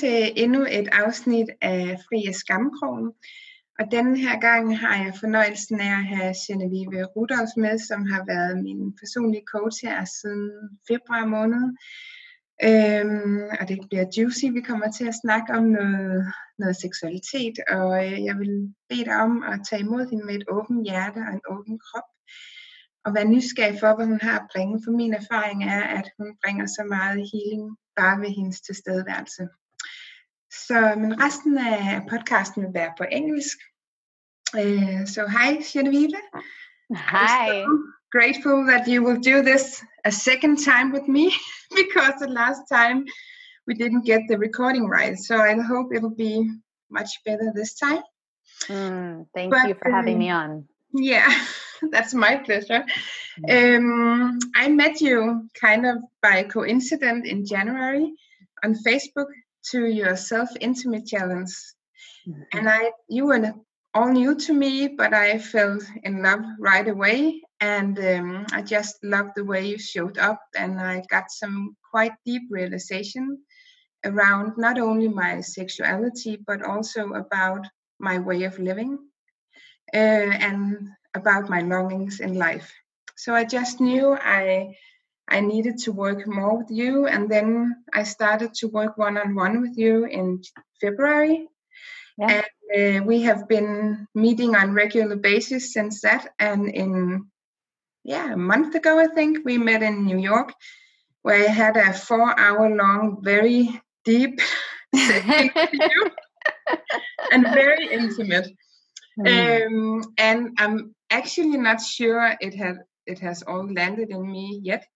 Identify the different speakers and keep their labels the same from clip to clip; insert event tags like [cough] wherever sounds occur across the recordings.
Speaker 1: til endnu et afsnit af Fri af Skamkrogen. Og denne her gang har jeg fornøjelsen af at have Genevieve Rudolf med, som har været min personlige coach her siden februar måned. Øhm, og det bliver juicy. Vi kommer til at snakke om noget, noget seksualitet, og øh, jeg vil bede dig om at tage imod hende med et åbent hjerte og en åben krop. Og være nysgerrig for, hvad hun har at bringe. For min erfaring er, at hun bringer så meget healing bare ved hendes tilstedeværelse. Så, men resten af podcasten vil være på engelsk. Uh, so hi, Genevieve.
Speaker 2: Hi.
Speaker 1: So grateful that you will do this a second time with me [laughs] because the last time we didn't get the recording right. So I hope it'll be much better this time.
Speaker 2: Mm, thank but, you for having um, me on.
Speaker 1: Yeah, [laughs] that's my pleasure. Um, I met you kind of by coincidence in January on Facebook to your self intimate challenge. Mm-hmm. And I you were all new to me, but I fell in love right away. And um, I just loved the way you showed up, and I got some quite deep realization around not only my sexuality, but also about my way of living uh, and about my longings in life. So I just knew I I needed to work more with you, and then I started to work one on one with you in February. Yeah. And uh, we have been meeting on regular basis since that. And in yeah, a month ago, I think we met in New York, where I had a four-hour-long, very deep [laughs] [laughs] and very intimate. Mm. Um, and I'm actually not sure it had it has all landed in me yet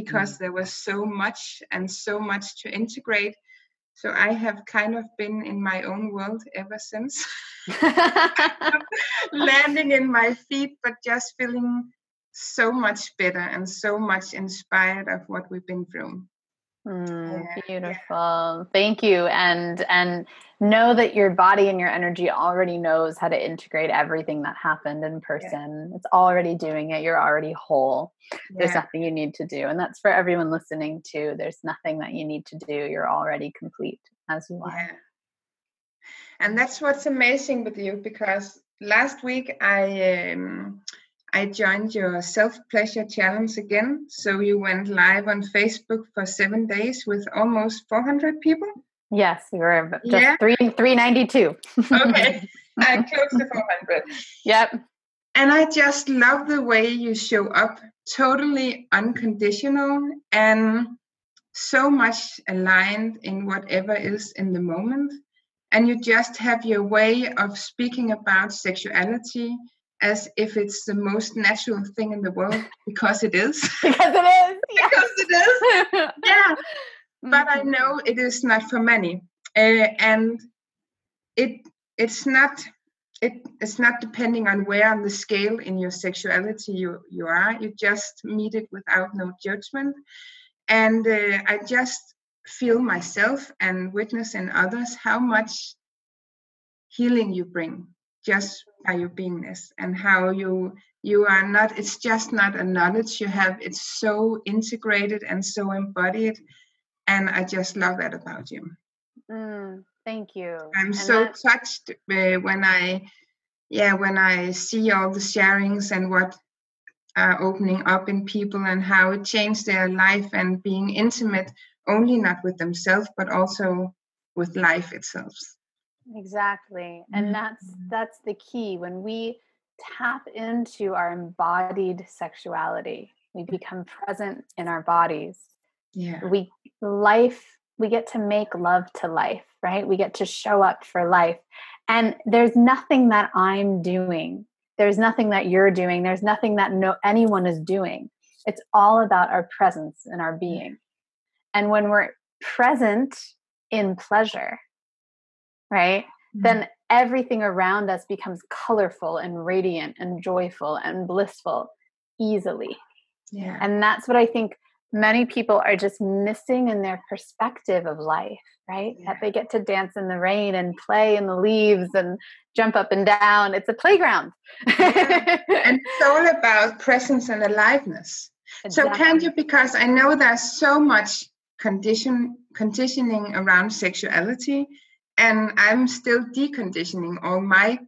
Speaker 1: because mm. there was so much and so much to integrate. So I have kind of been in my own world ever since, [laughs] landing in my feet, but just feeling so much better and so much inspired of what we've been through.
Speaker 2: Mm, beautiful. Thank you. And and know that your body and your energy already knows how to integrate everything that happened in person. Yeah. It's already doing it. You're already whole. Yeah. There's nothing you need to do. And that's for everyone listening too. There's nothing that you need to do. You're already complete as you are.
Speaker 1: And that's what's amazing with you because last week I um I joined your self pleasure challenge again. So you went live on Facebook for seven days with almost 400 people.
Speaker 2: Yes, we were just yeah. three three ninety two.
Speaker 1: okay, [laughs] uh, close to 400.
Speaker 2: Yep.
Speaker 1: And I just love the way you show up, totally unconditional and so much aligned in whatever is in the moment. And you just have your way of speaking about sexuality as if it's the most natural thing in the world because it is. [laughs]
Speaker 2: because it is.
Speaker 1: Yeah. [laughs] because it is. yeah. [laughs] But I mm-hmm. know it is not for many. Uh, and it it's not it, it's not depending on where on the scale in your sexuality you, you are. You just meet it without no judgment. And uh, I just feel myself and witness in others how much healing you bring just by your beingness and how you you are not it's just not a knowledge you have. It's so integrated and so embodied and i just love that about you.
Speaker 2: Mm, thank you.
Speaker 1: I'm and so that... touched uh, when i yeah when i see all the sharings and what are opening up in people and how it changed their life and being intimate only not with themselves but also with life itself
Speaker 2: Exactly. And that's mm-hmm. that's the key when we tap into our embodied sexuality. We become present in our bodies.
Speaker 1: Yeah.
Speaker 2: We life we get to make love to life, right? We get to show up for life. And there's nothing that I'm doing. There's nothing that you're doing. There's nothing that no anyone is doing. It's all about our presence and our being. And when we're present in pleasure, right? Mm-hmm. Then everything around us becomes colorful and radiant and joyful and blissful easily.
Speaker 1: Yeah.
Speaker 2: And that's what I think many people are just missing in their perspective of life, right? Yeah. That they get to dance in the rain and play in the leaves and jump up and down. It's a playground.
Speaker 1: yeah. And [laughs] it's all about presence and aliveness. Exactly. So can you because I know there's so much condition conditioning around sexuality, and I'm still deconditioning all my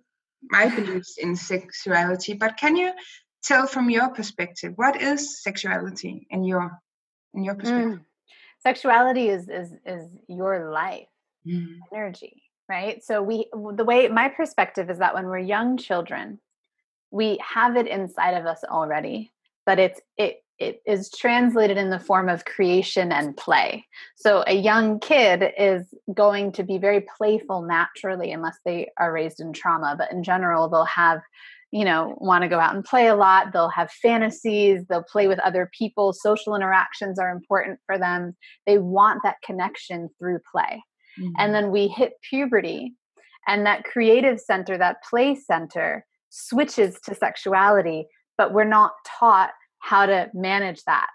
Speaker 1: my beliefs in sexuality. But can you tell from your perspective what is sexuality in your in your perspective? Mm.
Speaker 2: Sexuality is is is your life mm. energy, right? So we the way my perspective is that when we're young children, we have it inside of us already, but it's it it is translated in the form of creation and play. So a young kid is going to be very playful naturally unless they are raised in trauma, but in general they'll have you know want to go out and play a lot they'll have fantasies they'll play with other people social interactions are important for them they want that connection through play mm-hmm. and then we hit puberty and that creative center that play center switches to sexuality but we're not taught how to manage that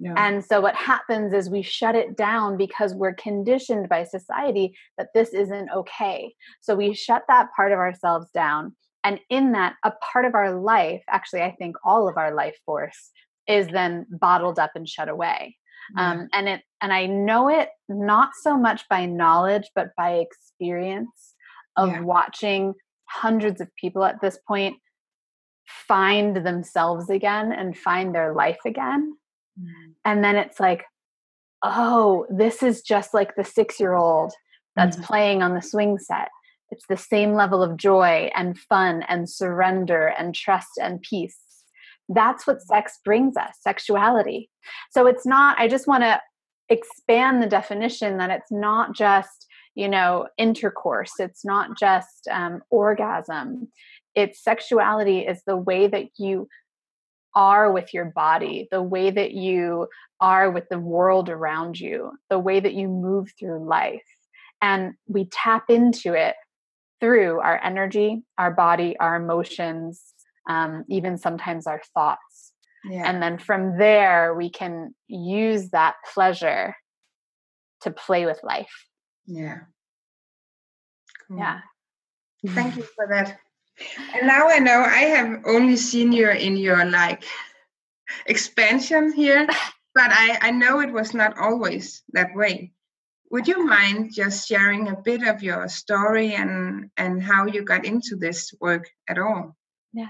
Speaker 2: yeah. And so what happens is we shut it down because we're conditioned by society that this isn't okay. So we shut that part of ourselves down and in that a part of our life actually i think all of our life force is then bottled up and shut away um, and it and i know it not so much by knowledge but by experience of yeah. watching hundreds of people at this point find themselves again and find their life again mm. and then it's like oh this is just like the six year old that's mm. playing on the swing set it's the same level of joy and fun and surrender and trust and peace. That's what sex brings us, sexuality. So it's not, I just want to expand the definition that it's not just, you know, intercourse, it's not just um, orgasm. It's sexuality is the way that you are with your body, the way that you are with the world around you, the way that you move through life. And we tap into it through our energy, our body, our emotions, um, even sometimes our thoughts. Yeah. And then from there, we can use that pleasure to play with life.
Speaker 1: Yeah.
Speaker 2: Cool. Yeah.
Speaker 1: Thank you for that. And now I know I have only seen you in your like expansion here, [laughs] but I, I know it was not always that way. Would you mind just sharing a bit of your story and and how you got into this work at all?
Speaker 2: Yeah.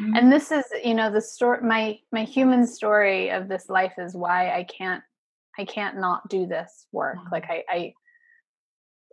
Speaker 2: Mm-hmm. and this is you know the story my my human story of this life is why i can't i can't not do this work. Mm-hmm. like i i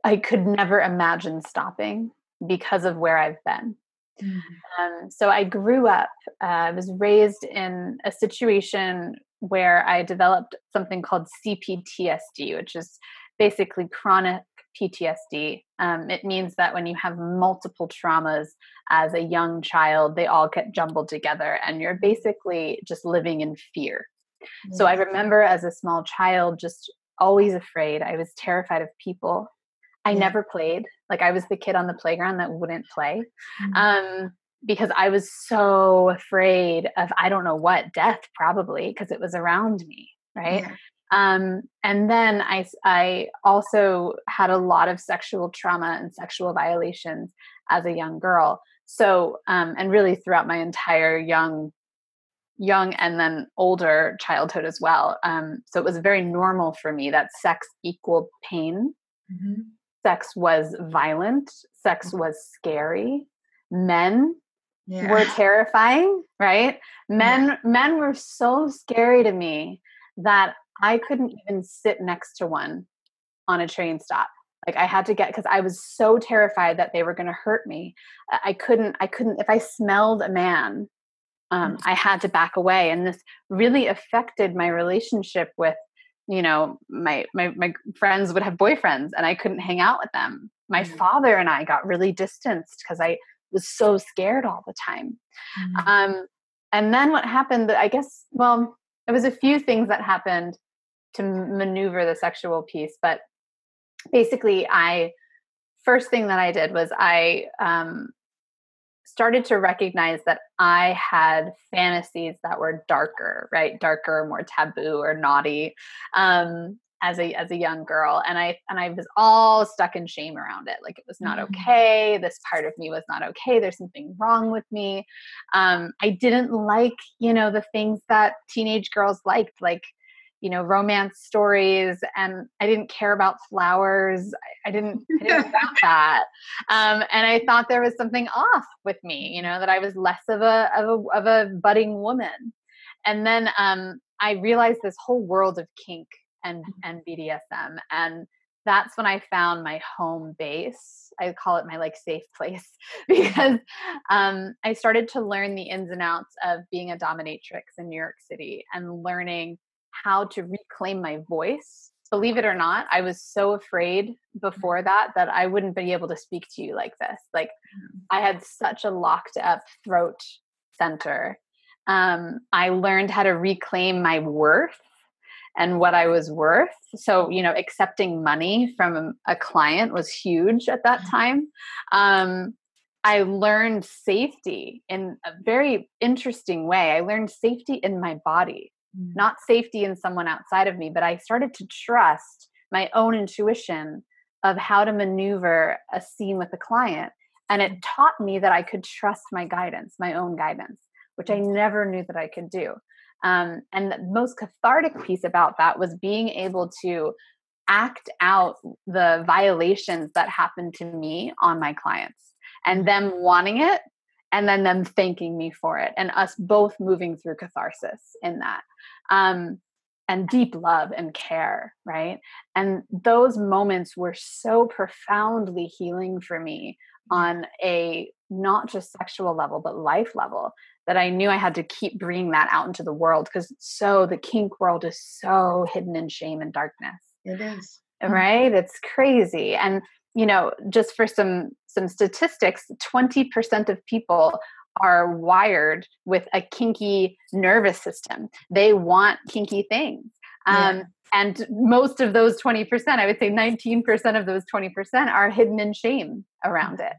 Speaker 2: i could never imagine stopping because of where i've been mm-hmm. um, so i grew up uh, i was raised in a situation where i developed something called cptsd which is basically chronic PTSD. Um, it means that when you have multiple traumas as a young child, they all get jumbled together and you're basically just living in fear. Yes. So I remember as a small child, just always afraid. I was terrified of people. I yeah. never played. Like I was the kid on the playground that wouldn't play. Mm-hmm. Um, because I was so afraid of I don't know what death probably because it was around me, right? Yeah. Um, and then I, I also had a lot of sexual trauma and sexual violations as a young girl. So, um, and really throughout my entire young, young and then older childhood as well. Um, so it was very normal for me that sex equal pain. Mm-hmm. Sex was violent. Sex mm-hmm. was scary. Men yeah. were [laughs] terrifying, right? Men, yeah. men were so scary to me that I couldn't even sit next to one on a train stop. Like I had to get because I was so terrified that they were going to hurt me. I couldn't. I couldn't. If I smelled a man, um, mm. I had to back away, and this really affected my relationship with, you know, my my my friends would have boyfriends, and I couldn't hang out with them. My mm-hmm. father and I got really distanced because I was so scared all the time. Mm-hmm. Um, and then what happened? That I guess, well, it was a few things that happened to maneuver the sexual piece but basically i first thing that i did was i um, started to recognize that i had fantasies that were darker right? Darker more taboo or naughty um, as a as a young girl. And i and i was all stuck in shame around it. Like it was not mm-hmm. okay. This part of me was not okay. There's something wrong with me. Um, i didn't like you know the things that teenage girls liked. Like you know romance stories and i didn't care about flowers i, I didn't, I didn't want [laughs] that um, and i thought there was something off with me you know that i was less of a of a, of a budding woman and then um, i realized this whole world of kink and mm-hmm. and bdsm and that's when I found my home base. I call it my like safe [laughs] place because um, I started to learn the ins and outs of being a dominatrix in New York City and learning how to reclaim my voice. Believe it or not, I was so afraid before that that I wouldn't be able to speak to you like this. Like mm. I had such a locked up throat center. Um, I learned how to reclaim my worth and what I was worth. So, you know, accepting money from a client was huge at that mm. time. Um, I learned safety in a very interesting way. I learned safety in my body, mm. not safety in someone outside of me, but I started to trust my own intuition of how to maneuver a scene with a client. And it taught me that I could trust my guidance, my own guidance, which I never knew that I could do. Um, and the most cathartic piece about that was being able to act out the violations that happened to me on my clients and them wanting it and then them thanking me for it and us both moving through catharsis in that um, and deep love and care right and those moments were so profoundly healing for me mm. on a not just sexual level but life level that I knew I had to keep bringing that out into the world because so the kink world is so hidden in shame and darkness.
Speaker 1: It is.
Speaker 2: Right? It's crazy. And you know, just for some some statistics, 20% of people are wired with a kinky nervous system. They want kinky things. Um, yeah. And most of those 20%, I would say 19% of those 20% are hidden in shame around it.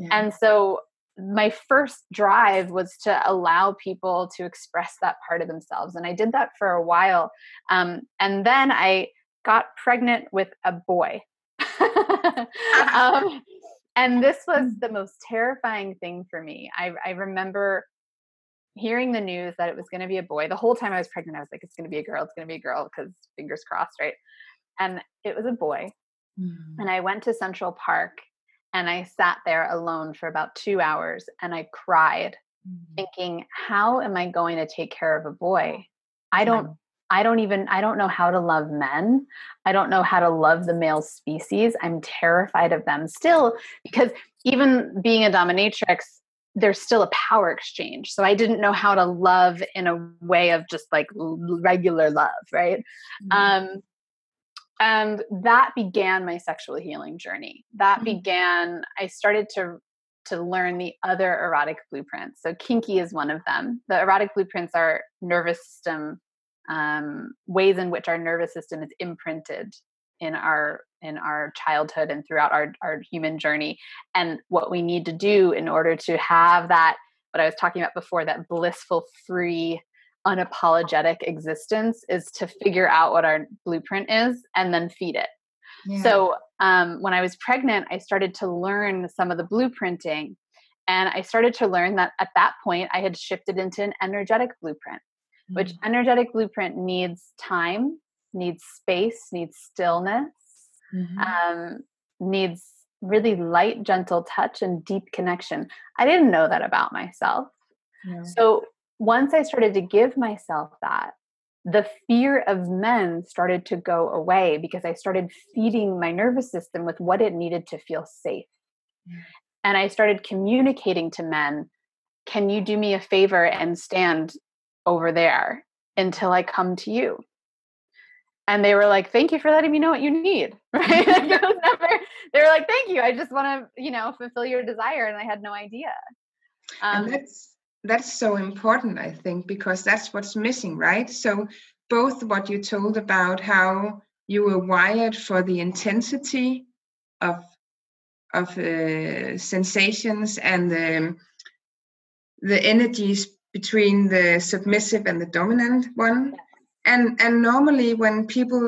Speaker 2: Yeah. And so my first drive was to allow people to express that part of themselves and i did that for a while um, and then i got pregnant with a boy [laughs] um, [laughs] and this was mm. the most terrifying thing for me i, I remember hearing the news that it was going to be a boy the whole time i was pregnant i was like it's going to be a girl it's going to be a girl because fingers crossed right and it was a boy mm. and i went to central park and I sat there alone for about two hours and I cried, mm-hmm. thinking, how am I going to take care of a boy? I don't. I don't even I don't know how to love men. I don't know how to love the male species. I'm terrified of them still because even being a dominatrix there's still a power exchange. So I didn't know how to love in a way of just like regular love, right? Mm-hmm. Um and that began my sexual healing journey that mm-hmm. began i started to to learn the other erotic blueprints so kinky is one of them the erotic blueprints are nervous system um, ways in which our nervous system is imprinted in our in our childhood and throughout our, our human journey and what we need to do in order to have that what i was talking about before that blissful free unapologetic existence is to figure out what our blueprint is and then feed it. Yeah. So um, when I was pregnant, I started to learn some of the blueprinting. And I started to learn that at that point, I had shifted into an energetic blueprint. Which mm. energetic blueprint needs time, needs space, needs stillness, mm-hmm. um, needs really light, gentle touch and deep connection. I didn't know that about myself. Yeah. So once I started to give myself that, the fear of men started to go away because I started feeding my nervous system with what it needed to feel safe. And I started communicating to men, can you do me a favor and stand over there until I come to you? And they were like, thank you for letting me know what you need. [laughs] Right. [laughs] never, they were like, thank you. I just want to, you know, fulfill your desire. And I had no idea.
Speaker 1: Um, and that's that's so important i think because that's what's missing right so both what you told about how you were wired for the intensity of of uh, sensations and the the energies between the submissive and the dominant one. And and normally when people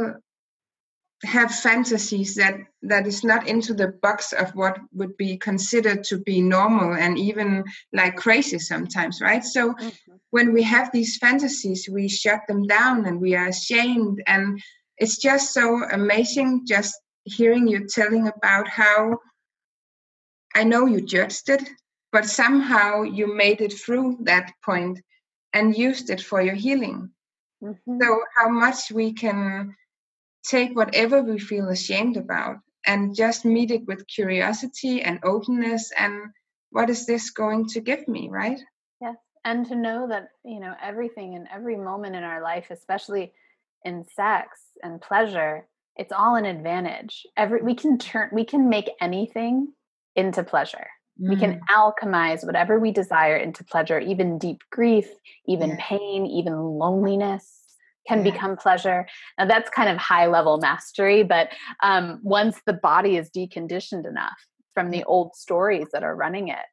Speaker 1: have fantasies that that is not into the box of what would be considered to be normal and even like crazy sometimes right? So mm-hmm. when we have these fantasies we shut them down and we are ashamed. And it's just so amazing just hearing you telling about how i know you judged it but somehow you made it through that point and used it for your healing mm-hmm. so how much we can take whatever we feel ashamed about and just meet it with curiosity and openness and what is this going to give me right
Speaker 2: yes and to know that you know everything in every moment in our life especially in sex and pleasure it's all an advantage every we can turn we can make anything into pleasure. We can mm. alchemize whatever we desire into pleasure even deep grief even yeah. pain even loneliness can become pleasure. Now that's kind of high level mastery, but um, once the body is deconditioned enough from the old stories that are running it,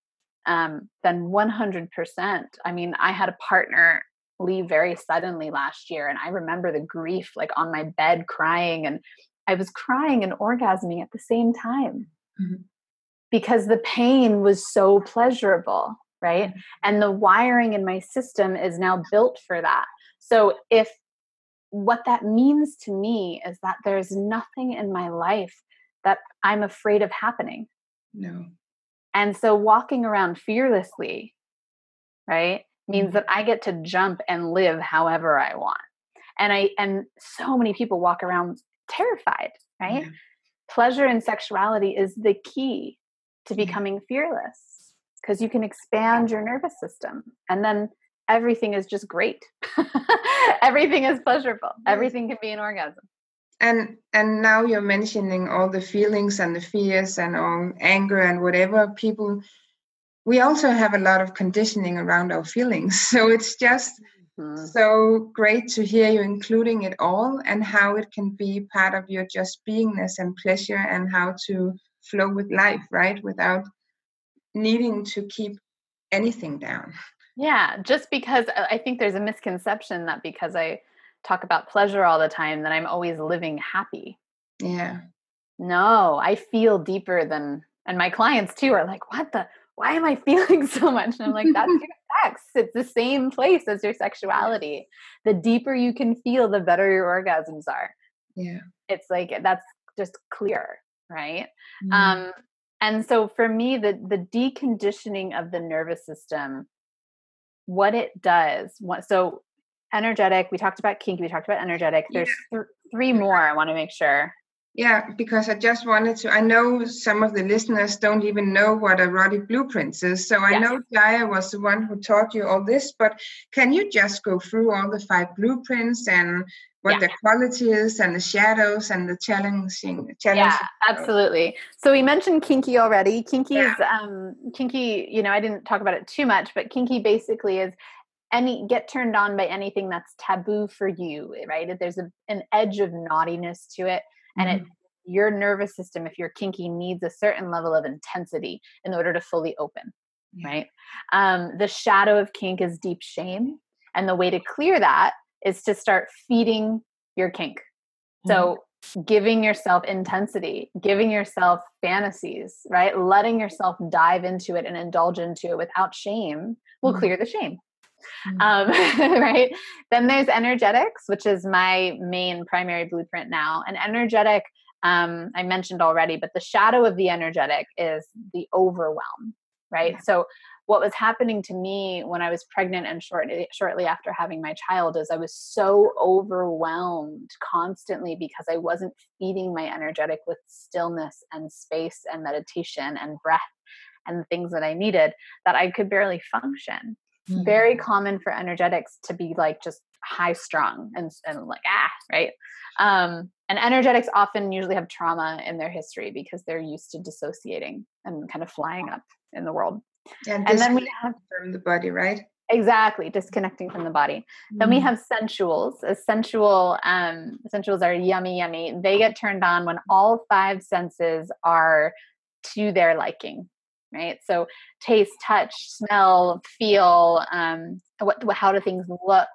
Speaker 2: um, then 100%. I mean, I had a partner leave very suddenly last year, and I remember the grief like on my bed crying, and I was crying and orgasming at the same time. Mm-hmm. Because the pain was so pleasurable, right? Mm-hmm. And the wiring in my system is now built for that. So if what that means to me is that there's nothing in my life that I'm afraid of happening.
Speaker 1: No.
Speaker 2: And so walking around fearlessly, right, means mm-hmm. that I get to jump and live however I want. And I and so many people walk around terrified, right? Yeah. Pleasure and sexuality is the key to becoming fearless because you can expand your nervous system and then everything is just great. [laughs] everything is pleasurable. Everything can be an orgasm.
Speaker 1: And and now you're mentioning all the feelings and the fears and all anger and whatever people we also have a lot of conditioning around our feelings. [laughs] So it's just mm-hmm. so great to hear you including it all and how it can be part of your just beingness and pleasure and how to flow with life, right? Without needing to keep anything down.
Speaker 2: Yeah, just because uh, I think there's a misconception that because I talk about pleasure all the time, that I'm always living happy.
Speaker 1: Yeah.
Speaker 2: No, I feel deeper than, and my clients too are like, what the, why am I [laughs] feeling so much? And I'm like, that's [laughs] your sex. It's the same place as your sexuality. The deeper you can feel, the better your orgasms are.
Speaker 1: Yeah.
Speaker 2: It's like, that's just clear, right? Mm. Um, and so for me, the the deconditioning of the nervous system what it does. What, so energetic, we talked about kinky, we talked about energetic. There's th- three more I want to make sure.
Speaker 1: Yeah, because I just wanted to. I know some of the listeners don't even know what erotic blueprints is. So I yes. know Jaiya was the one who taught you all this, but can you just go through all the five blueprints and what yeah. the quality is and the shadows and the challenging
Speaker 2: challenging yeah absolutely so we mentioned kinky already kinky yeah. is um kinky you know i didn't talk about it too much but kinky basically is any get turned on by anything that's taboo for you right there's a, an edge of naughtiness to it and mm-hmm. it your nervous system if you're kinky needs a certain level of intensity in order to fully open yeah. right um, the shadow of kink is deep shame and the way to clear that is to start feeding your kink. Mm-hmm. So giving yourself intensity, giving yourself fantasies, right? Letting yourself dive into it and indulge into it without shame will mm-hmm. clear the shame. Mm-hmm. Um, [laughs] right? Then there's energetics, which is my main primary blueprint now. And energetic, um, I mentioned already, but the shadow of the energetic is the overwhelm, right? Yeah. So what was happening to me when I was pregnant and shortly shortly after having my child is I was so overwhelmed constantly because I wasn't feeding my energetic with stillness and space and meditation and breath and things that I needed that I could barely function. Mm-hmm. Very common for energetics to be like just high strung and, and like ah right um, and energetics often usually have trauma in their history because they're used to dissociating and kind of flying up in the world
Speaker 1: and, and then we have from the body, right?
Speaker 2: Exactly, disconnecting from the body. Mm. Then we mm-hmm. have sensuals. A sensual, um, sensuals are yummy, yummy. They get turned on when all five senses are to their liking, right? So taste, touch, smell, feel. Um, what, how do things look?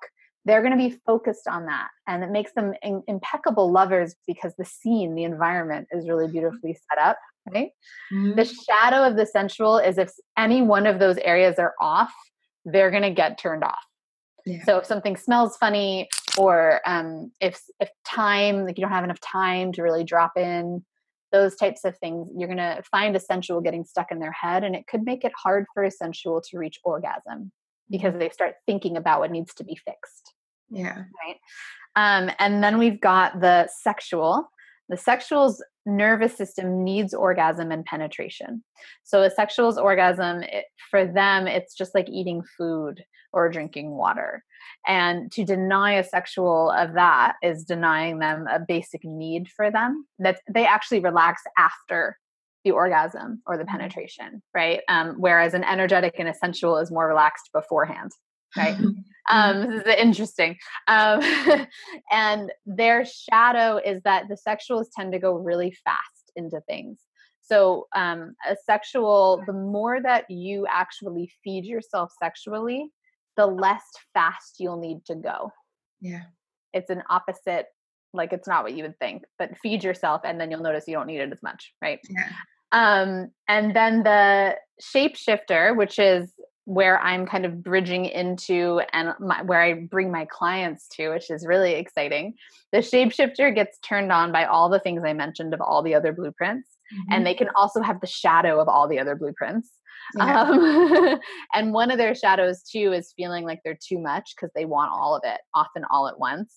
Speaker 2: they're going to be focused on that and it makes them in, impeccable lovers because the scene the environment is really beautifully set up right mm-hmm. the shadow of the sensual is if any one of those areas are off they're going to get turned off yeah. so if something smells funny or um, if if time like you don't have enough time to really drop in those types of things you're going to find a sensual getting stuck in their head and it could make it hard for a sensual to reach orgasm because mm-hmm. they start thinking about what needs to be fixed
Speaker 1: yeah.
Speaker 2: right? Um, and then we've got the sexual. The sexual's nervous system needs orgasm and penetration. So a sexual's orgasm it, for them it's just like eating food or drinking water and to deny a sexual of that is denying them a basic need for them. That they actually relax after the orgasm or the penetration right? Um, whereas an energetic and essential is more relaxed beforehand right? [laughs] Um, this is interesting. Um, [laughs] and their shadow is that the sexuals tend to go really fast into things. So um, a sexual the more that you actually feed yourself sexually the less fast you'll need to go.
Speaker 1: Yeah.
Speaker 2: It's an opposite, like it's not what you would think, but feed yourself and then you'll notice you don't need it as much, right?
Speaker 1: Yeah.
Speaker 2: Um, and then the shapeshifter, which is where I'm kind of bridging into and my, where I bring my clients to, which is really exciting. The shapeshifter gets turned on by all the things I mentioned of all the other blueprints, mm-hmm. and they can also have the shadow of all the other blueprints. Yeah. Um, [laughs] and one of their shadows too is feeling like they're too much because they want all of it, often all at once.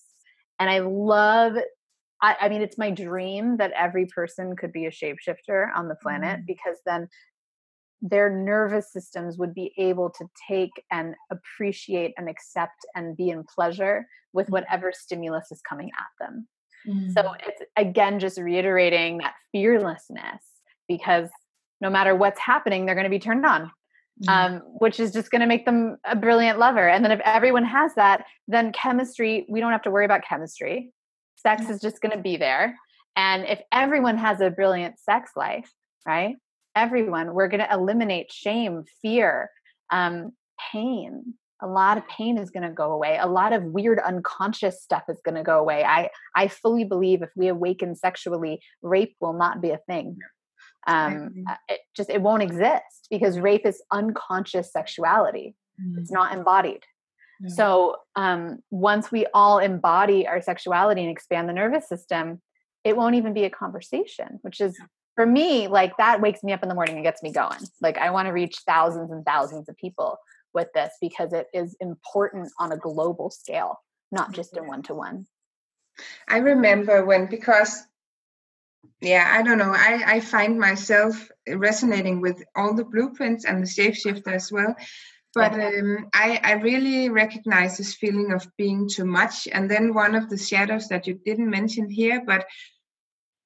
Speaker 2: And I love, I, I, mean, it's my dream that every person could be a shapeshifter on the planet mm. because then their nervous systems would be able to take and appreciate and accept and be in pleasure with mm. whatever stimulus is coming at them. Mm. So it's again just reiterating that fearlessness because no matter what's happening, they're going to be turned on. Mm-hmm. Um, which is just going to make them a brilliant lover. And then if everyone has that, then chemistry, we don't have to worry about chemistry. Sex mm-hmm. is just going to be there. And if everyone has a brilliant sex life, right? Everyone, we're going to eliminate shame, fear, um, pain. A lot of pain is going to go away. A lot of weird unconscious stuff is going to go away. I I fully believe if we awaken sexually, rape will not be a thing um, uh, it just it won't exist because rape is unconscious sexuality mm-hmm. it's not embodied mm-hmm. so um, once we all embody our sexuality and expand the nervous system it won't even be a conversation which is for me like that wakes me up in the morning and gets me going like i want to reach thousands and thousands of people with this because it is important on a global scale not just in one to one
Speaker 1: i remember when because yeah i don't know i i find myself resonating with all the blueprints and the shapeshifter as well but um, I, I really recognize this feeling of being too much and then one of the shadows that you didn't mention here but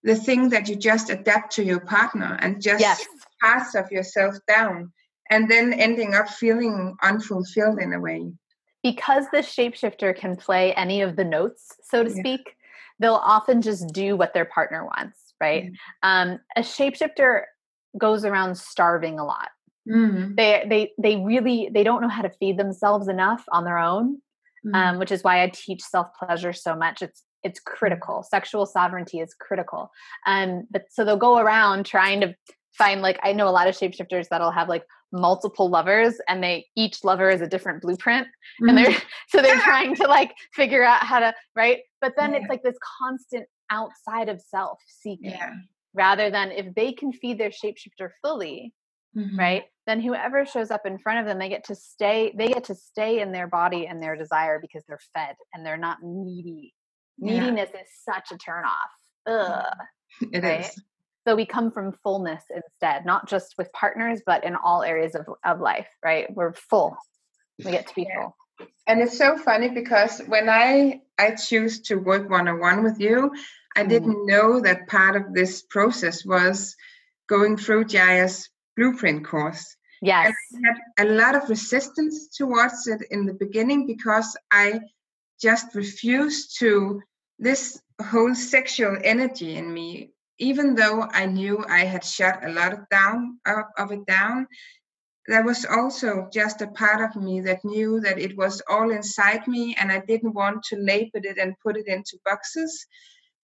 Speaker 1: the thing that you just adapt to your partner and just yes. parts of yourself down and then ending up feeling unfulfilled in a way
Speaker 2: because the shapeshifter can play any of the notes so to yeah. speak they'll often just do what their partner wants right? Mm-hmm. Um, a shapeshifter goes around starving a lot. Mm-hmm. They they they really they don't know how to feed themselves enough on their own, mm-hmm. um, which is why I teach self pleasure so much. It's it's mm-hmm. critical. Sexual sovereignty is critical. Um, but so they'll go around trying to find like I know a lot of shapeshifters that'll have like multiple lovers and they each lover is a different blueprint mm-hmm. and they're [laughs] so they're [laughs] trying to like figure out how to right but then yeah. it's like this constant outside of self seeking yeah. rather than if they can feed their shapeshifter fully mm-hmm. right then whoever shows up in front of them they get to stay they get to stay in their body and their desire because they're fed and they're not needy neediness yeah. is such a turn off Ugh, [laughs]
Speaker 1: It right? is.
Speaker 2: So we come from fullness instead not just with partners but in all areas of, of life right we're full we get to be full
Speaker 1: and it's so funny because when i i choose to work one-on-one with you I mm. didn't know that part of this process was going through Jaiya's blueprint course.
Speaker 2: Yes.
Speaker 1: I had a lot of resistance towards it in the beginning because I just refused to this whole sexual energy in me, even though I knew I had shut a lot of down of, it down, there was also just a part of me that knew that it was all inside me and I didn't want to label it and put it into boxes.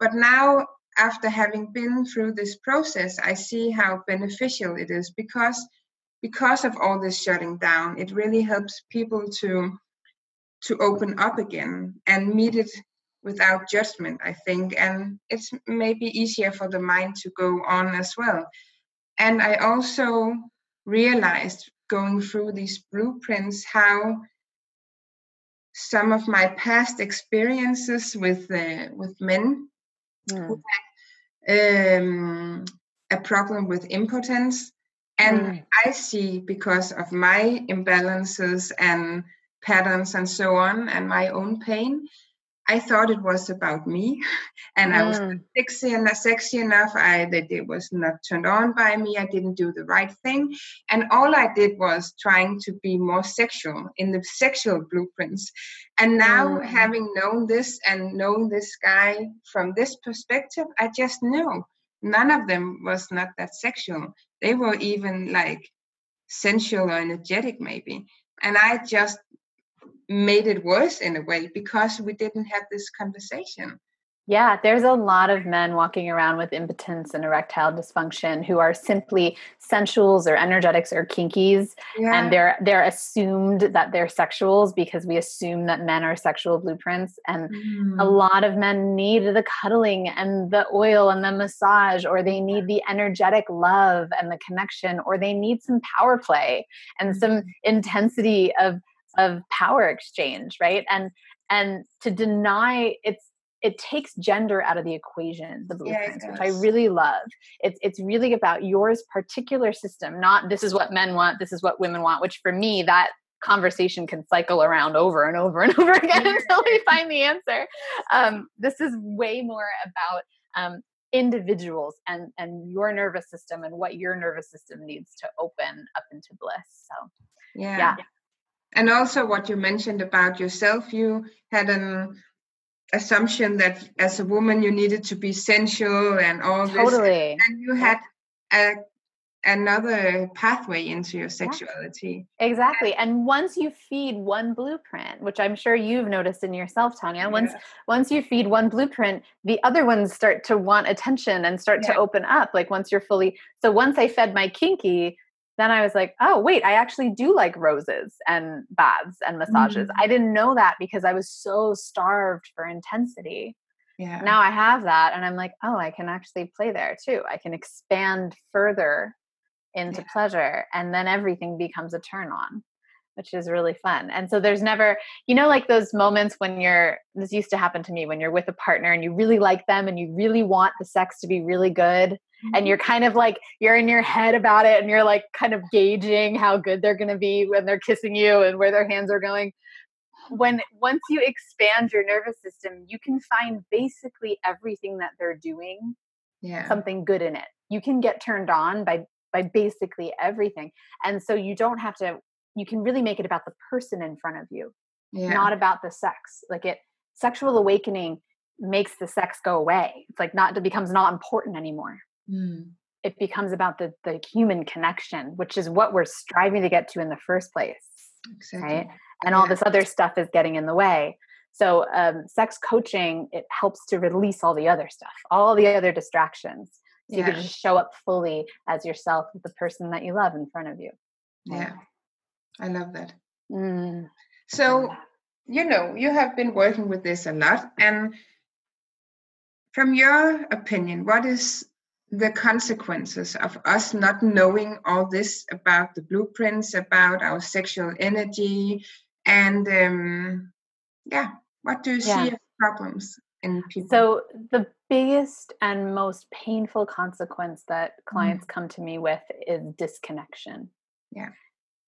Speaker 1: But now, after having been through this process, I see how beneficial it is because because of all this shutting down, it really helps people to to open up again and meet it without judgment, I think. And it's maybe easier for the mind to go on as well. And I also realized going through these blueprints how some of my past experiences with uh, with men mm. who had um, a problem with impotence and mm. i see because of my imbalances and patterns and so on and my own pain I thought it was about me, [laughs] and mm. I was mm. sexy and not sexy enough. I that it was not turned on by me. I didn't do the right thing, and all I did was trying to be more sexual in the sexual blueprints. And now, mm. having known this and known this guy from this perspective, I just know none of them was not that sexual. They were even like sensual or energetic, maybe. And I just made it worse in a way because we didn't have this conversation.
Speaker 2: Yeah, there's a lot of men walking around with impotence and erectile dysfunction who are simply sensuals or energetics or kinkies yeah. and they're they're assumed that they're sexuals because we assume that men are sexual blueprints and mm. a lot of men need the cuddling and the oil and the massage or they need the energetic love and the connection or they need some power play and some intensity of of power exchange right? And and to deny it's it takes gender out of the equation the blueprints yeah, which i really love. It's it's really about yours particular system not this is what men want this is what women want which for me that conversation can cycle around over and over and [laughs] over again until we find the answer. Um, this is way more about um, individuals and and your nervous system and what your nervous system needs to open up into bliss so
Speaker 1: yeah, yeah and also what you mentioned about yourself you had an assumption that as a woman you needed to be sensual and all
Speaker 2: totally.
Speaker 1: this and you had a another pathway into your sexuality.
Speaker 2: Exactly. And once you feed one blueprint, which I'm sure you've noticed in yourself, Tanya, once once you feed one blueprint, the other ones start to want attention and start yeah. to open up. Like once you're fully so once I fed my kinky, then I was like, oh, wait, I actually do like roses and baths and massages. Mm-hmm. I didn't know that because I was so starved for intensity. Yeah. Now I have that and I'm like, oh, I can actually play there too. I can expand further into yeah. pleasure and then everything becomes a turn on which is really fun. And so there's never, you know, like those moments when you're, this used to happen to me when you're with a partner and you really like them and you really want the sex to be really good and you're mm-hmm. kind of like you're in your head about it and you're like kind of gauging how good they're going to be when they're kissing you and where their hands are going. When once you expand your nervous system you can find basically everything that they're doing yeah. something good in it. You can get turned on by by basically everything. And so you don't have to you can really make it about the person in front of you yeah. not about the sex like it sexual awakening makes the sex go away it's like not it becomes not important anymore Mm. It becomes about the, the human connection, which is what we're striving to get to in the first place. Exactly. Right. And yeah. all this other stuff is getting in the way. So, um, sex coaching, it helps to release all the other stuff, all the other distractions. So yeah. you can just show up fully as yourself with the person that you love in front of you.
Speaker 1: Yeah. I love that. Mm. So, you know, you have been working with this a lot. And from your opinion, what is the consequences of us not knowing all this about the blueprints, about our sexual energy, and um, yeah, what do you yeah. see as problems in people?
Speaker 2: So the biggest and most painful consequence that clients mm. come to me with is disconnection.
Speaker 1: Yeah.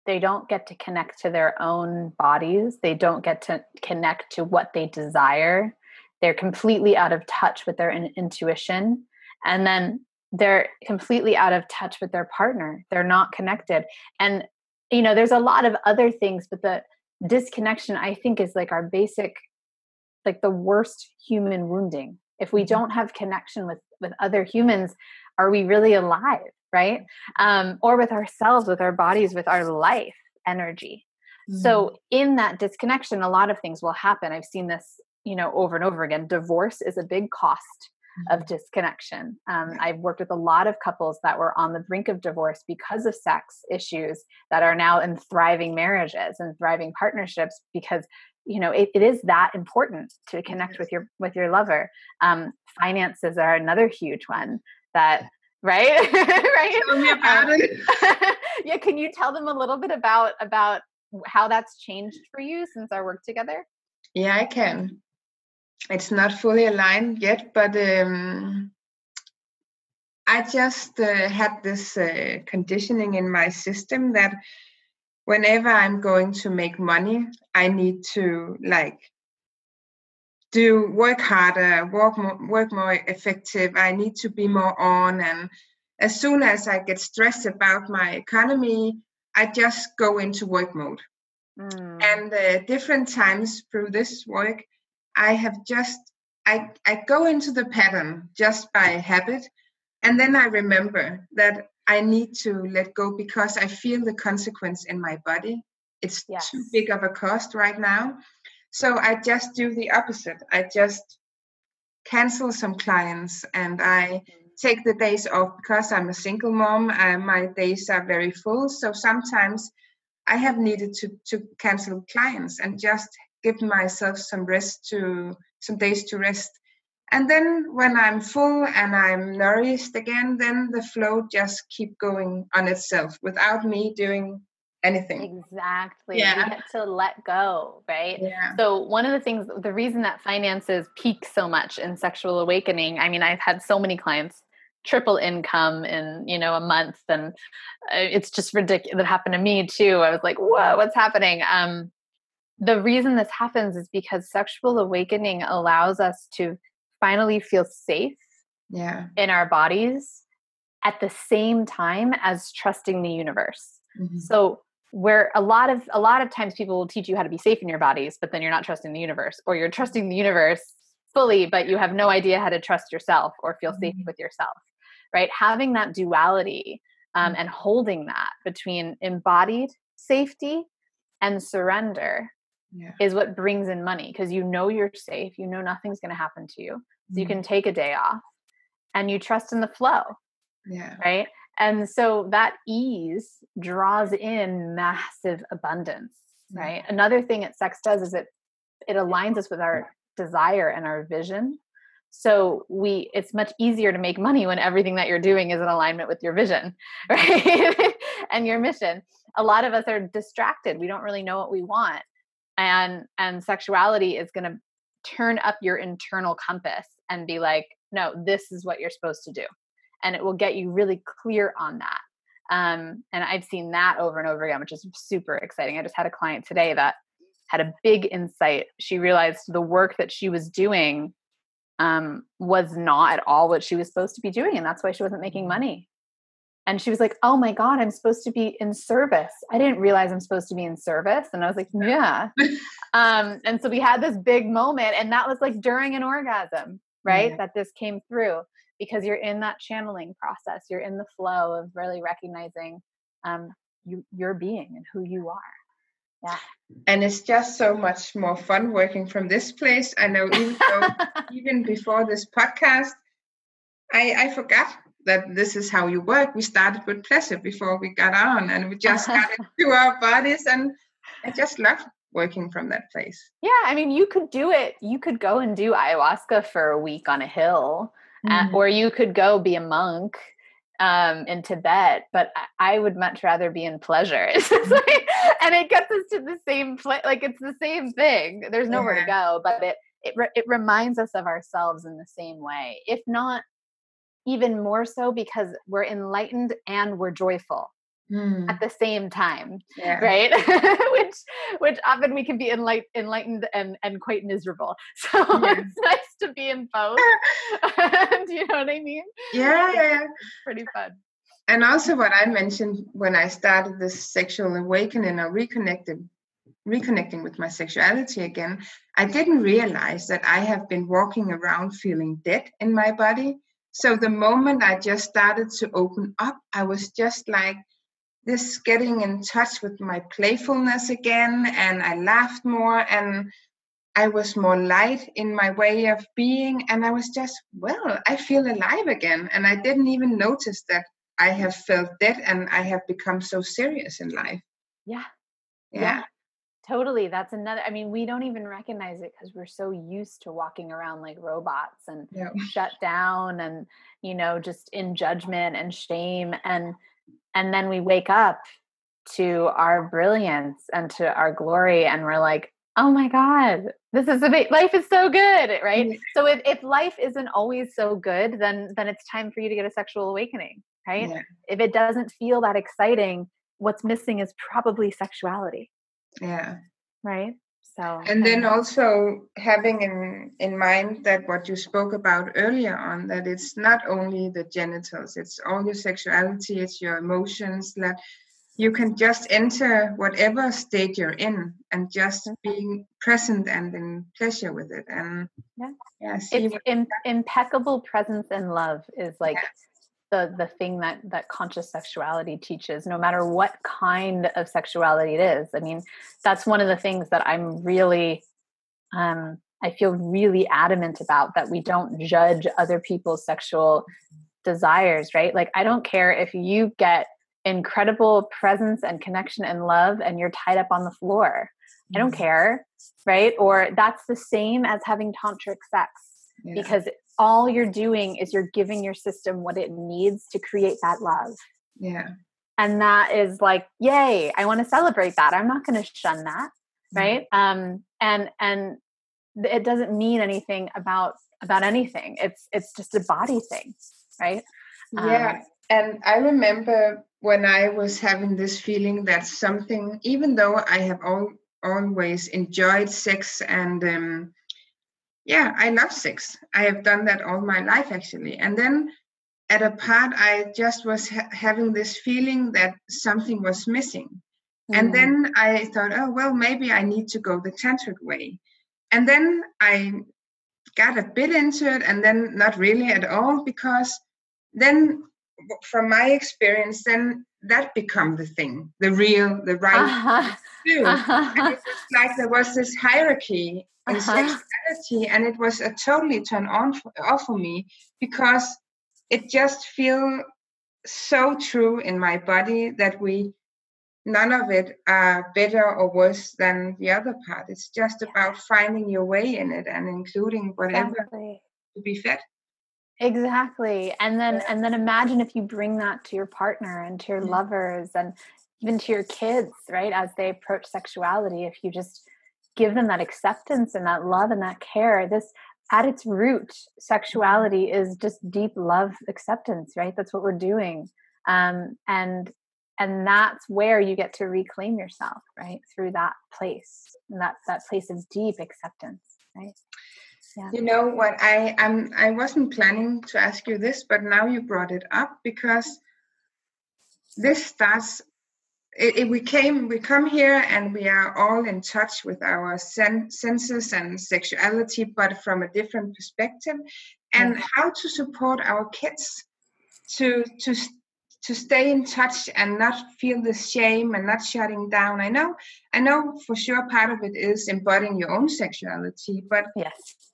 Speaker 2: They don't get to connect to their own bodies. They don't get to connect to what they desire. They're completely out of touch with their in- intuition and then they're completely out of touch with their partner they're not connected and you know there's a lot of other things but the disconnection i think is like our basic like the worst human wounding if we mm-hmm. don't have connection with with other humans are we really alive right? Um, or with ourselves, with our bodies, with our life energy. Mm-hmm. So in that disconnection, a lot of things will happen. I've seen this, you know, over and over again. Divorce is a big cost of mm-hmm. disconnection. Um, I've worked with a lot of couples that were on the brink of divorce because of sex issues that are now in thriving marriages and thriving partnerships because you know it, it is that important to connect with your with your lover. Um, finances are another huge one that right [laughs] right.
Speaker 1: Tell me about um,
Speaker 2: it. [laughs] yeah, can you tell them a little bit about about how that's changed for you since our work together?
Speaker 1: Yeah, I can it's not fully aligned yet, but um, I just uh, had this uh, conditioning in my system that whenever I'm going to make money, I need to like do work harder, work more, work more effective. I need to be more on, and as soon as I get stressed about my economy, I just go into work mode. Mm. And uh, different times through this work, I have just I I go into the pattern just by habit, and then I remember that I need to let go because I feel the consequence in my body. It's yes. too big of a cost right now. So I just do the opposite. I just cancel some clients and I mm-hmm. take the days off because I'm a single mom. Uh, my days are very full. So sometimes I have needed to, to cancel clients and just give myself some rest to some days to rest and then when i'm full and i'm nourished again then the flow just keep going on itself without me doing anything
Speaker 2: exactly yeah. you get to let go right yeah. so one of the things the reason that finances peak so much in sexual awakening i mean i've had so many clients triple income in you know a month and uh, it's just ridiculous that happened to me too i was like whoa what's happening um the reason this happens is because sexual awakening allows us to finally feel safe
Speaker 1: yeah.
Speaker 2: in our bodies at the same time as trusting the universe. Mm-hmm. So where a lot of a lot of times people will teach you how to be safe in your bodies, but then you're not trusting the universe, or you're trusting the universe fully, but you have no idea how to trust yourself or feel safe mm-hmm. with yourself. Right? Having that duality um, mm-hmm. and holding that between embodied safety and surrender yeah. is what brings in money because you know you're safe, you know nothing's going to happen to you. So mm-hmm. you can take a day off and you trust in the flow.
Speaker 1: Yeah.
Speaker 2: Right? And so that ease draws in massive abundance, yeah. right? Another thing that sex does is it it aligns us with our desire and our vision. So we it's much easier to make money when everything that you're doing is in alignment with your vision, [laughs] right? and your mission. A lot of us are distracted. We don't really know what we want and and sexuality is going to turn up your internal compass and be like no this is what you're supposed to do and it will get you really clear on that. Um, and i've seen that over and over again which is super exciting. I just had a client today that had a big insight. She realized the work that she was doing um, was not at all what she was supposed to be doing and that's why she wasn't making money. And she was like oh my god i'm supposed to be in service. I didn't realize i'm supposed to be in service and i was like yeah. [laughs] Um, and so we had this big moment and that was like during an orgasm right yeah. that this came through because you're in that channeling process you're in the flow of really recognizing um, you, your being and who you are yeah
Speaker 1: and it's just so much more fun working from this place i know even though [laughs] even before this podcast I, I forgot that this is how you work. We started with pleasure before we got on, and we just [laughs] got into our bodies, and I just love working from that place.
Speaker 2: Yeah, I mean, you could do it. You could go and do ayahuasca for a week on a hill, uh, uh, or you could go be a monk um, in Tibet. But I, I would much rather be in pleasure. [laughs] like, and it gets us to the same place. Like it's the same thing. There's nowhere to go, but it it re- it reminds us of ourselves in the same way, if not even more so because we're enlightened and we're joyful mm. at the same time yeah. right? [laughs] Which which often we can be enlight- enlightened and and quite miserable. [laughs] So yeah. it's nice to be in both. [laughs] Do you know what i mean?
Speaker 1: Yeah. Yeah
Speaker 2: pretty fun.
Speaker 1: And also what i mentioned when i started this sexual awakening or reconnected reconnecting with my sexuality again i didn't realize that i have been walking around feeling dead in my body. So the moment I just started to open up, I was just like this getting in touch with my playfulness again, and I laughed more and I was more light in my way of being, and I was just, well, I feel alive again. And I didn't even notice that I have felt dead and I have become so serious in life.
Speaker 2: Yeah.
Speaker 1: Yeah.
Speaker 2: yeah totally that's another i mean we don't even recognize it because we're so used to walking around like robots and
Speaker 1: Yeah.
Speaker 2: shut down and you know just in judgment and shame and and then we wake up to our brilliance and to our glory and we're like oh my god this is a life is so good right
Speaker 1: Yeah.
Speaker 2: so if, if life isn't always so good then then it's time for you to get a sexual awakening right
Speaker 1: Yeah.
Speaker 2: if it doesn't feel that exciting what's missing is probably sexuality
Speaker 1: Yeah.
Speaker 2: right so
Speaker 1: and then also having in in mind that what you spoke about earlier on that it's not only the genitals it's all your sexuality it's your emotions that you can just enter whatever state you're in and just being present and in pleasure with it and
Speaker 2: Yeah.
Speaker 1: yeah see
Speaker 2: it's im- impeccable presence and love is like
Speaker 1: Yes.
Speaker 2: The the thing that that conscious sexuality teaches no matter what kind of sexuality it is i mean that's one of the things that i'm really um i feel really adamant about that we don't judge other people's sexual desires right like i don't care if you get incredible presence and connection and love and you're tied up on the floor i don't
Speaker 1: Mhm.
Speaker 2: care right or that's the same as having tantric sex
Speaker 1: yeah.
Speaker 2: because all you're doing is you're giving your system what it needs to create that love.
Speaker 1: Yeah.
Speaker 2: And that is like yay i want to celebrate that. I'm not going to shun that
Speaker 1: Mhm.
Speaker 2: right? Um and and it doesn't mean anything about about anything. It's it's just a body thing right?
Speaker 1: Yeah,
Speaker 2: Um,
Speaker 1: and I remember when I was having this feeling that something, even though I have all, always enjoyed sex and um, yeah, I love sex. I have done that all my life actually. And then at a part, I just was ha- having this feeling that something was missing. And
Speaker 2: mm,
Speaker 1: then I thought, oh, well, maybe I need to go the tantric way. And then I got a bit into it and then not really at all because then from my experience, then that become the thing, the real, the right
Speaker 2: uh-huh,
Speaker 1: do. [laughs]
Speaker 2: Uh-huh,
Speaker 1: it was like there was this hierarchy in
Speaker 2: Uh-huh.
Speaker 1: sexuality and it was a totally turn on for, off for me because it just feel so true in my body that we none of it are better or worse than the other part. It's just about finding your way in it and including whatever
Speaker 2: exactly.
Speaker 1: to be fed
Speaker 2: exactly and then and then imagine if you bring that to your partner and to your
Speaker 1: Mhm.
Speaker 2: lovers and even to your kids right as they approach sexuality if you just give them that acceptance and that love and that care this at its root sexuality is just deep love acceptance right? That's what we're doing um and and that's where you get to reclaim yourself right through that place and that that place of deep acceptance right
Speaker 1: you know what? I i'm i wasn't planning to ask you this but now you brought it up because this starts it, it, we came we come here and we are all in touch with our sen- senses and sexuality but from a different perspective. And how to support our kids to to to stay in touch and not feel the shame and not shutting down. I know i know for sure part of it is embodying your own sexuality but
Speaker 2: yes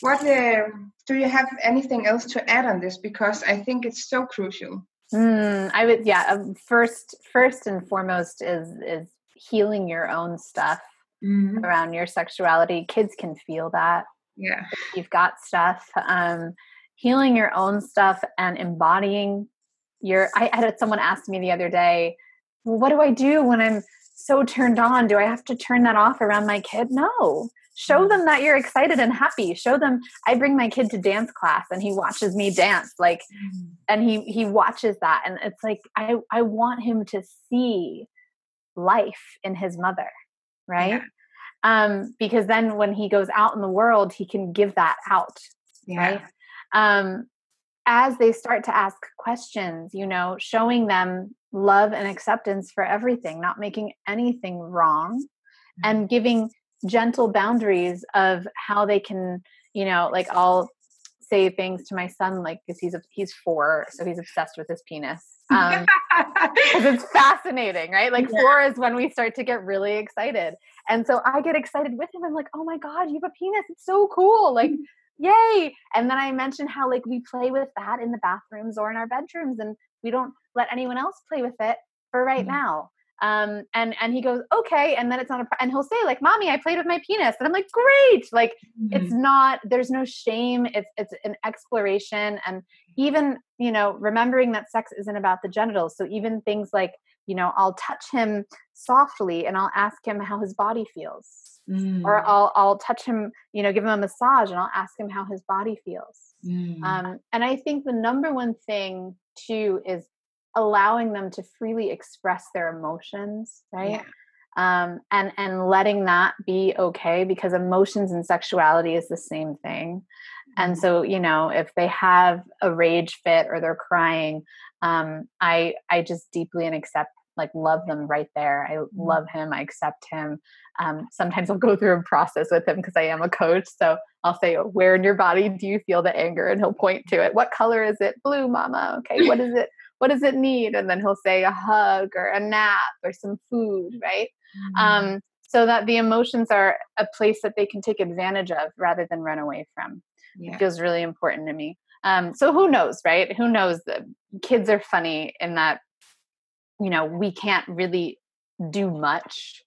Speaker 1: what uh, do you have anything else to add on this because i think it's so crucial
Speaker 2: Mm, I would, yeah. Um, first, first and foremost is is healing your own stuff
Speaker 1: Mhm.
Speaker 2: around your sexuality. Kids can feel that
Speaker 1: yeah
Speaker 2: you've got stuff. Um, healing your own stuff and embodying your. I had someone ask me the other day, "Well, what do I do when I'm so turned on? Do I have to turn that off around my kid?" No. Show them that you're excited and happy. Show them. I bring my kid to dance class and he watches me dance. Like and he he watches that and it's like i i want him to see life in his mother right um because then when he goes out in the world he can give that out
Speaker 1: yeah
Speaker 2: right um as they start to ask questions you know showing them love and acceptance for everything not making anything wrong and giving gentle boundaries of how they can you know like i'll say things to my son like because he's a, he's four so he's obsessed with his penis because um, [laughs] it's fascinating right like yeah. four is when we start to get really excited and so i get excited with him i'm like oh my god you have a penis it's so cool like yay and then i mention how like we play with that in the bathrooms or in our bedrooms and we don't let anyone else play with it for right mm-hmm. now um and and he goes okay and then it's not a and he'll say like mommy i played with my penis and i'm like great like mm-hmm. it's not there's no shame it's it's an exploration and even you know remembering that sex isn't about the genitals so even things like you know i'll touch him softly and i'll ask him how his body feels mm. or i'll i'll touch him you know give him a massage and i'll ask him how his body feels mm. um and i think the number one thing too is allowing them to freely express their emotions right? Yeah. um, and and letting that be okay because emotions and sexuality is the same thing. And mm-hmm. so you know if they have a rage fit or they're crying um, i i just deeply and accept like love them right there. I mm-hmm. love him i accept him. Um, sometimes i'll go through a process with him because i am a coach so i'll say where in your body do you feel the anger? And he'll point to it. What color is it? Blue mama. Okay what is it what does it need? And then he'll say a hug or a nap or some food, right? Mm-hmm. Um, so that the emotions are a place that they can take advantage of rather than run away from. Yeah. It feels really important to me. Um, so who knows, right? Who knows? Kids are funny in that, you know, we can't really do much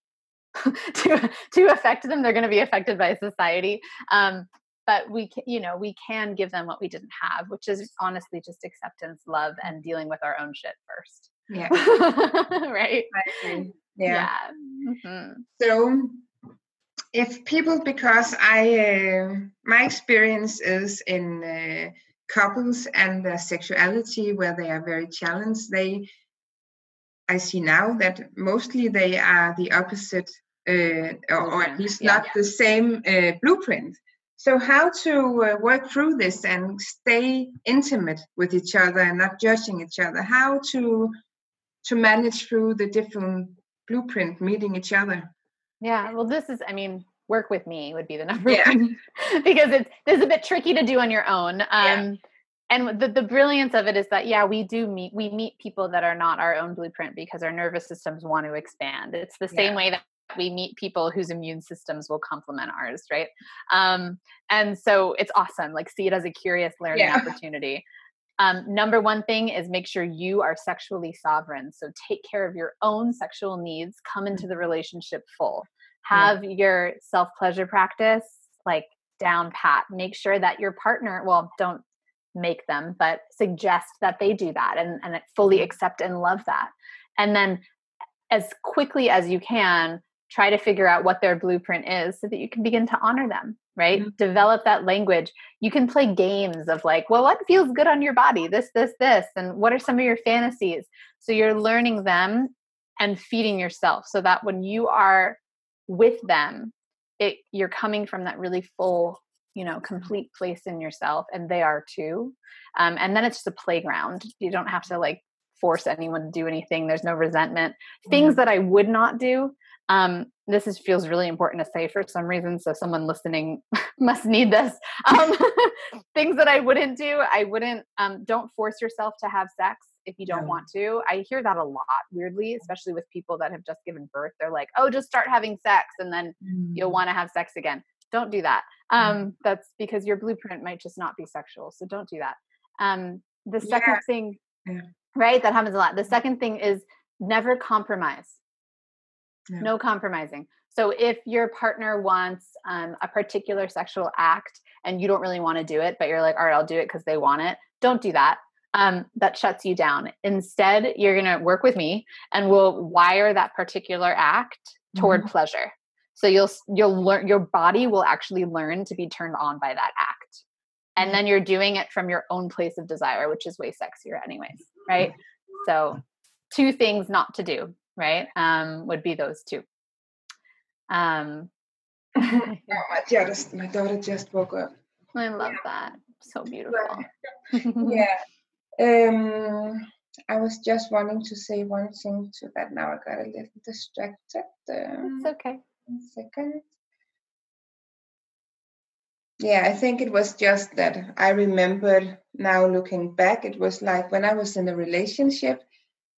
Speaker 2: [laughs] to to affect them. They're going to be affected by society. Um, but we can, you know we can give them what we didn't have which is honestly just acceptance love and dealing with our own shit first.
Speaker 1: Yeah. [laughs]
Speaker 2: Right?
Speaker 1: Yeah, yeah. Mm-hmm. so if people because i uh, my experience is in uh, couples and their sexuality where they are very challenged they i see now that mostly they are the opposite uh, or, or, at least yeah. not the same uh, blueprint so, how to uh, work through this and stay intimate with each other and not judging each other? How to to manage through the different blueprint meeting each other?
Speaker 2: Yeah, well, this is, I mean, work with me would be the [laughs] number yeah. one because it's this is a bit tricky to do on your own. Um, yeah. And the, the brilliance of it is that yeah, we do meet we meet people that are not our own blueprint because our nervous systems want to expand. It's the same yeah. way that we meet people whose immune systems will complement ours right? Um, and so it's awesome like see it as a curious learning yeah. opportunity. Um, number one thing is make sure you are sexually sovereign so take care of your own sexual needs come into the relationship full. Have yeah. your self pleasure practice like down pat. Make sure that your partner well don't make them but suggest that they do that and, and fully accept and love that. And then as quickly as you can try to figure out what their blueprint is so that you can begin to honor them right? Mm-hmm. develop that language. You can play games of like well what feels good on your body? This this this and what are some of your fantasies? So you're learning them and feeding yourself so that when you are with them it you're coming from that really full you know complete place in yourself and they are too. Um, and then it's just a playground. You don't have to like force anyone to do anything. There's no resentment. Things mm-hmm. that i would not do um, this is, feels really important to say for some reason, so someone listening [laughs] must need this. Um, [laughs] things that I wouldn't do, I wouldn't. Um, don't force yourself to have sex if you don't want to. I hear that a lot, weirdly, especially with people that have just given birth. They're like, "Oh, just start having sex, and then mm. you'll want to have sex again." Don't do that. Um, mm. That's because your blueprint might just not be sexual. So don't do that. Um, the second yeah. thing, yeah. right, that happens a lot. The second thing is never compromise yeah. no compromising. So if your partner wants um, a particular sexual act and you don't really want to do it but you're like all right i'll do it because they want it don't do that. Um, that shuts you down. Instead you're going to work with me and we'll wire that particular act toward mm-hmm. pleasure. So you'll you'll learn your body will actually learn to be turned on by that act. And then you're doing it from your own place of desire which is way sexier anyways right? So two things not to do right? Um, would be those two. Um, [laughs] [laughs]
Speaker 1: oh, my, just, my daughter just woke up.
Speaker 2: I love yeah. that. So beautiful. [laughs]
Speaker 1: yeah. Um, I was just wanting to say one thing to that. Now I got a little distracted.
Speaker 2: Um, it's okay.
Speaker 1: One second. yeah, I think it was just that I remembered now looking back, it was like when I was in a relationship,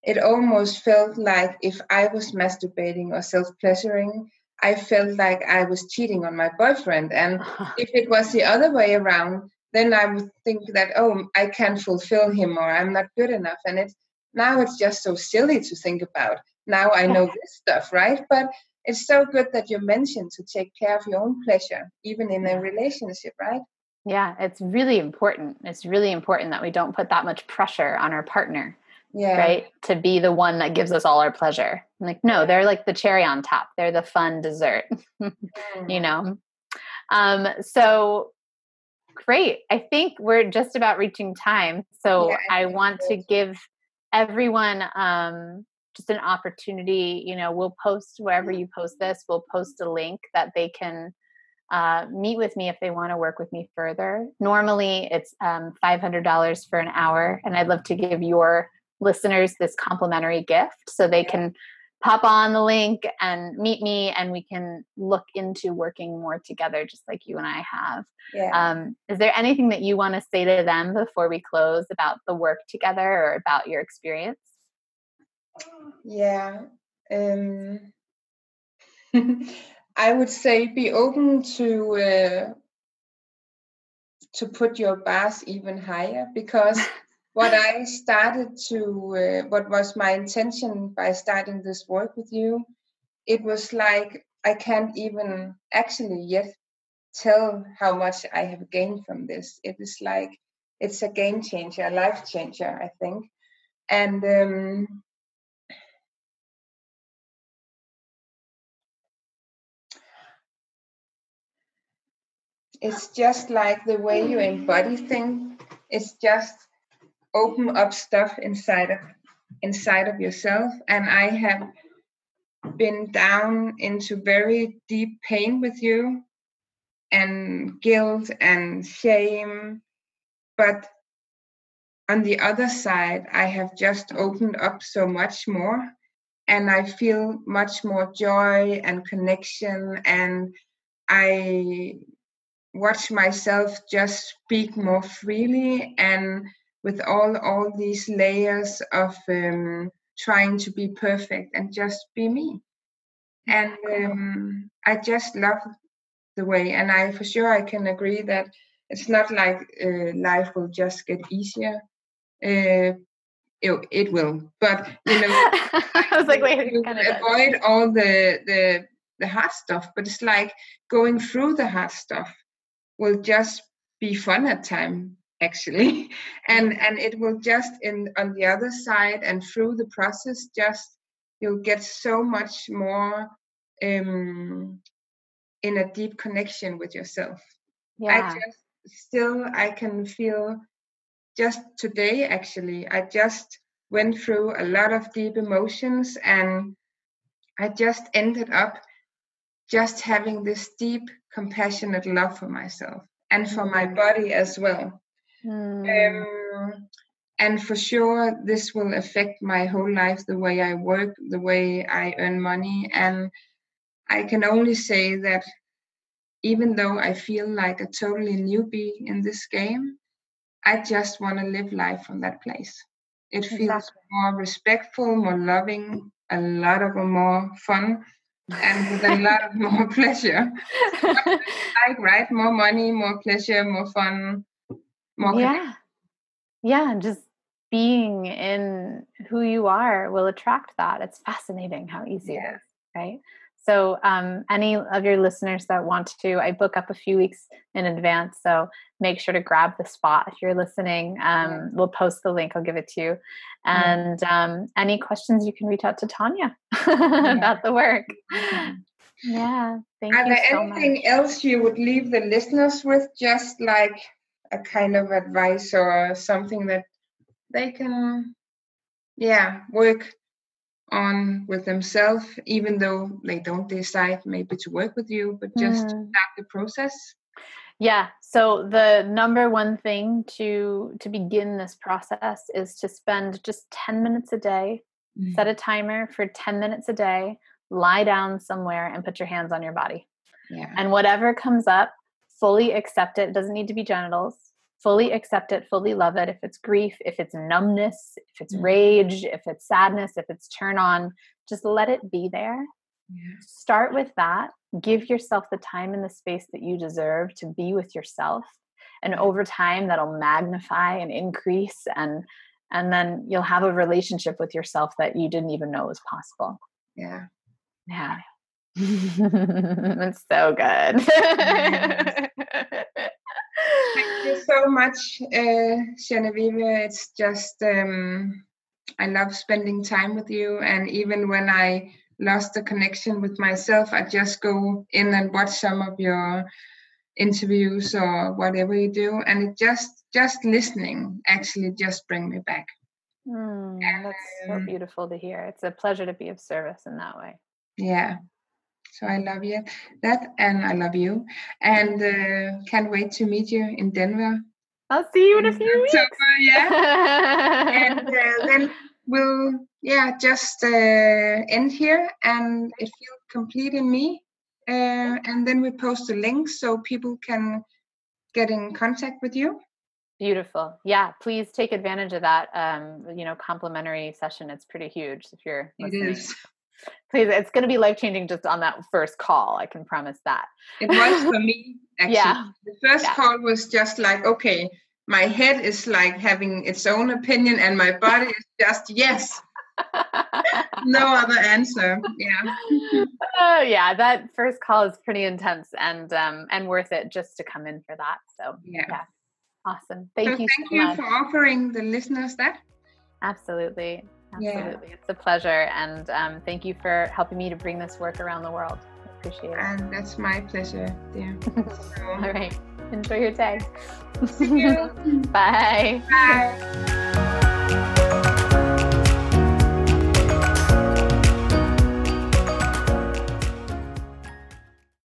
Speaker 1: it almost felt like if I was masturbating or self pleasuring, I felt like I was cheating on my boyfriend. And [laughs] if it was the other way around, then I would think that, oh, I can't fulfill him or I'm not good enough. And it's now it's just so silly to think about. Now I know [laughs] this stuff, right? But it's so good that you mentioned to take care of your own pleasure, even in a relationship, right?
Speaker 2: Yeah, it's really important. It's really important that we don't put that much pressure on our partner. Yeah. Right? To be the one that gives us all our pleasure. Like, no, they're like the cherry on top. They're the fun dessert. [laughs] mm. You know? Um, so great. I think we're just about reaching time. So yeah, I, I want to give everyone um just an opportunity you know we'll post wherever you post this we'll post a link that they can uh, meet with me if they want to work with me further normally it's um, $500 for an hour and i'd love to give your listeners this complimentary gift so they can pop on the link and meet me and we can look into working more together just like you and i have yeah. um, is there anything that you want to say to them before we close about the work together or about your experience
Speaker 1: yeah. Um, [laughs] I would say be open to uh, to put your bars even higher because [laughs] what I started to uh, what was my intention by starting this work with you, it was like I can't even actually yet tell how much I have gained from this. It is like it's a game changer, a life changer, I think. And um, it's just like the way you embody things it's just open up stuff inside of inside of yourself. And i have been down into very deep pain with you and guilt and shame. But on the other side i have just opened up so much more. And i feel much more joy and connection. And i watch myself just speak more freely and with all all these layers of um, trying to be perfect and just be me. And um, i just love the way and i for sure i can agree that it's not like uh, life will just get easier. Uh, it, it will but you know [laughs]
Speaker 2: i was like wait
Speaker 1: you avoid all the the the hard stuff but it's like going through the hard stuff will just be fun at time actually [laughs] and and it will just in on the other side and through the process just you'll get so much more um in a deep connection with yourself yeah. i just still i can feel just today actually i just went through a lot of deep emotions and i just ended up just having this deep compassionate love for myself and for my mm. body as well. Mm. Um, and for sure, this will affect my whole life the way I work, the way I earn money. And I can only say that even though I feel like a totally newbie in this game, I just want to live life from that place. It feels exactly. more respectful, more loving, a lot of more fun and with a lot of [laughs] more pleasure. [laughs] like, right? More money, more pleasure, more fun, more.
Speaker 2: Yeah. Yeah. Just being in who you are will attract that. It's fascinating how easy yeah. it is, right? So, um, any of your listeners that want to, I book up a few weeks in advance. So, make sure to grab the spot if you're listening. Um, we'll post the link, I'll give it to you. And um, any questions, you can reach out to Tanya [laughs] about the work. [laughs] Yeah, thank
Speaker 1: Are
Speaker 2: you.
Speaker 1: There so anything
Speaker 2: much.
Speaker 1: else you would leave the listeners with, just like a kind of advice or something that they can, yeah, work on with themselves, even though they don't decide maybe to work with you, but just mm. start the process?
Speaker 2: Yeah. So the number one thing to to begin this process is to spend just 10 minutes a day. Mm. Set a timer for 10 minutes a day. Lie down somewhere and put your hands on your body. Yeah. And whatever comes up, fully accept it. It doesn't need to be genitals. Fully accept it, fully love it. If it's grief, if it's numbness, if it's mm. rage, if it's sadness, if it's turn on, just let it be there. Yeah. Start with that. Give yourself the time and the space that you deserve to be with yourself. And over time, that'll magnify and increase and and then you'll have a relationship with yourself that you didn't even know was possible.
Speaker 1: Yeah.
Speaker 2: Yeah. [laughs] [laughs] it's so good.
Speaker 1: Thank you so much, uh, Genevieve. It's just, um, I love spending time with you. And even when I lost the connection with myself, I just go in and watch some of your interviews or whatever you do. And it just, just listening actually just bring me back.
Speaker 2: Mm, that's so beautiful to hear. It's a pleasure to be of service in that way.
Speaker 1: Yeah. So I love you that, and I love you, and uh, can't wait to meet you in Denver.
Speaker 2: I'll see you in a few weeks.
Speaker 1: yeah, [laughs] and uh, then we'll yeah just uh, end here, and it feels complete in me, uh, and then we post a link so people can get in contact with you.
Speaker 2: Beautiful. Yeah, please take advantage of that. Um, you know, complimentary session. It's pretty huge if you're listening. It is please it's going to be life changing just on that first call i can promise that
Speaker 1: it was for me [laughs] actually yeah. the first yeah. call was just like okay my head is like having its own opinion and my body is just yes [laughs] no other answer yeah
Speaker 2: oh yeah that first call is pretty intense and um and worth it just to come in for that so yeah, yeah. awesome thank so you
Speaker 1: thank so you much. for offering the listeners that
Speaker 2: absolutely Absolutely. Yeah. It's a pleasure. And um, thank you for helping me to bring this work around the world. I appreciate it.
Speaker 1: And that's my pleasure. Yeah. [laughs]
Speaker 2: All right. Enjoy your day.
Speaker 1: See you. [laughs]
Speaker 2: Bye.
Speaker 1: Bye.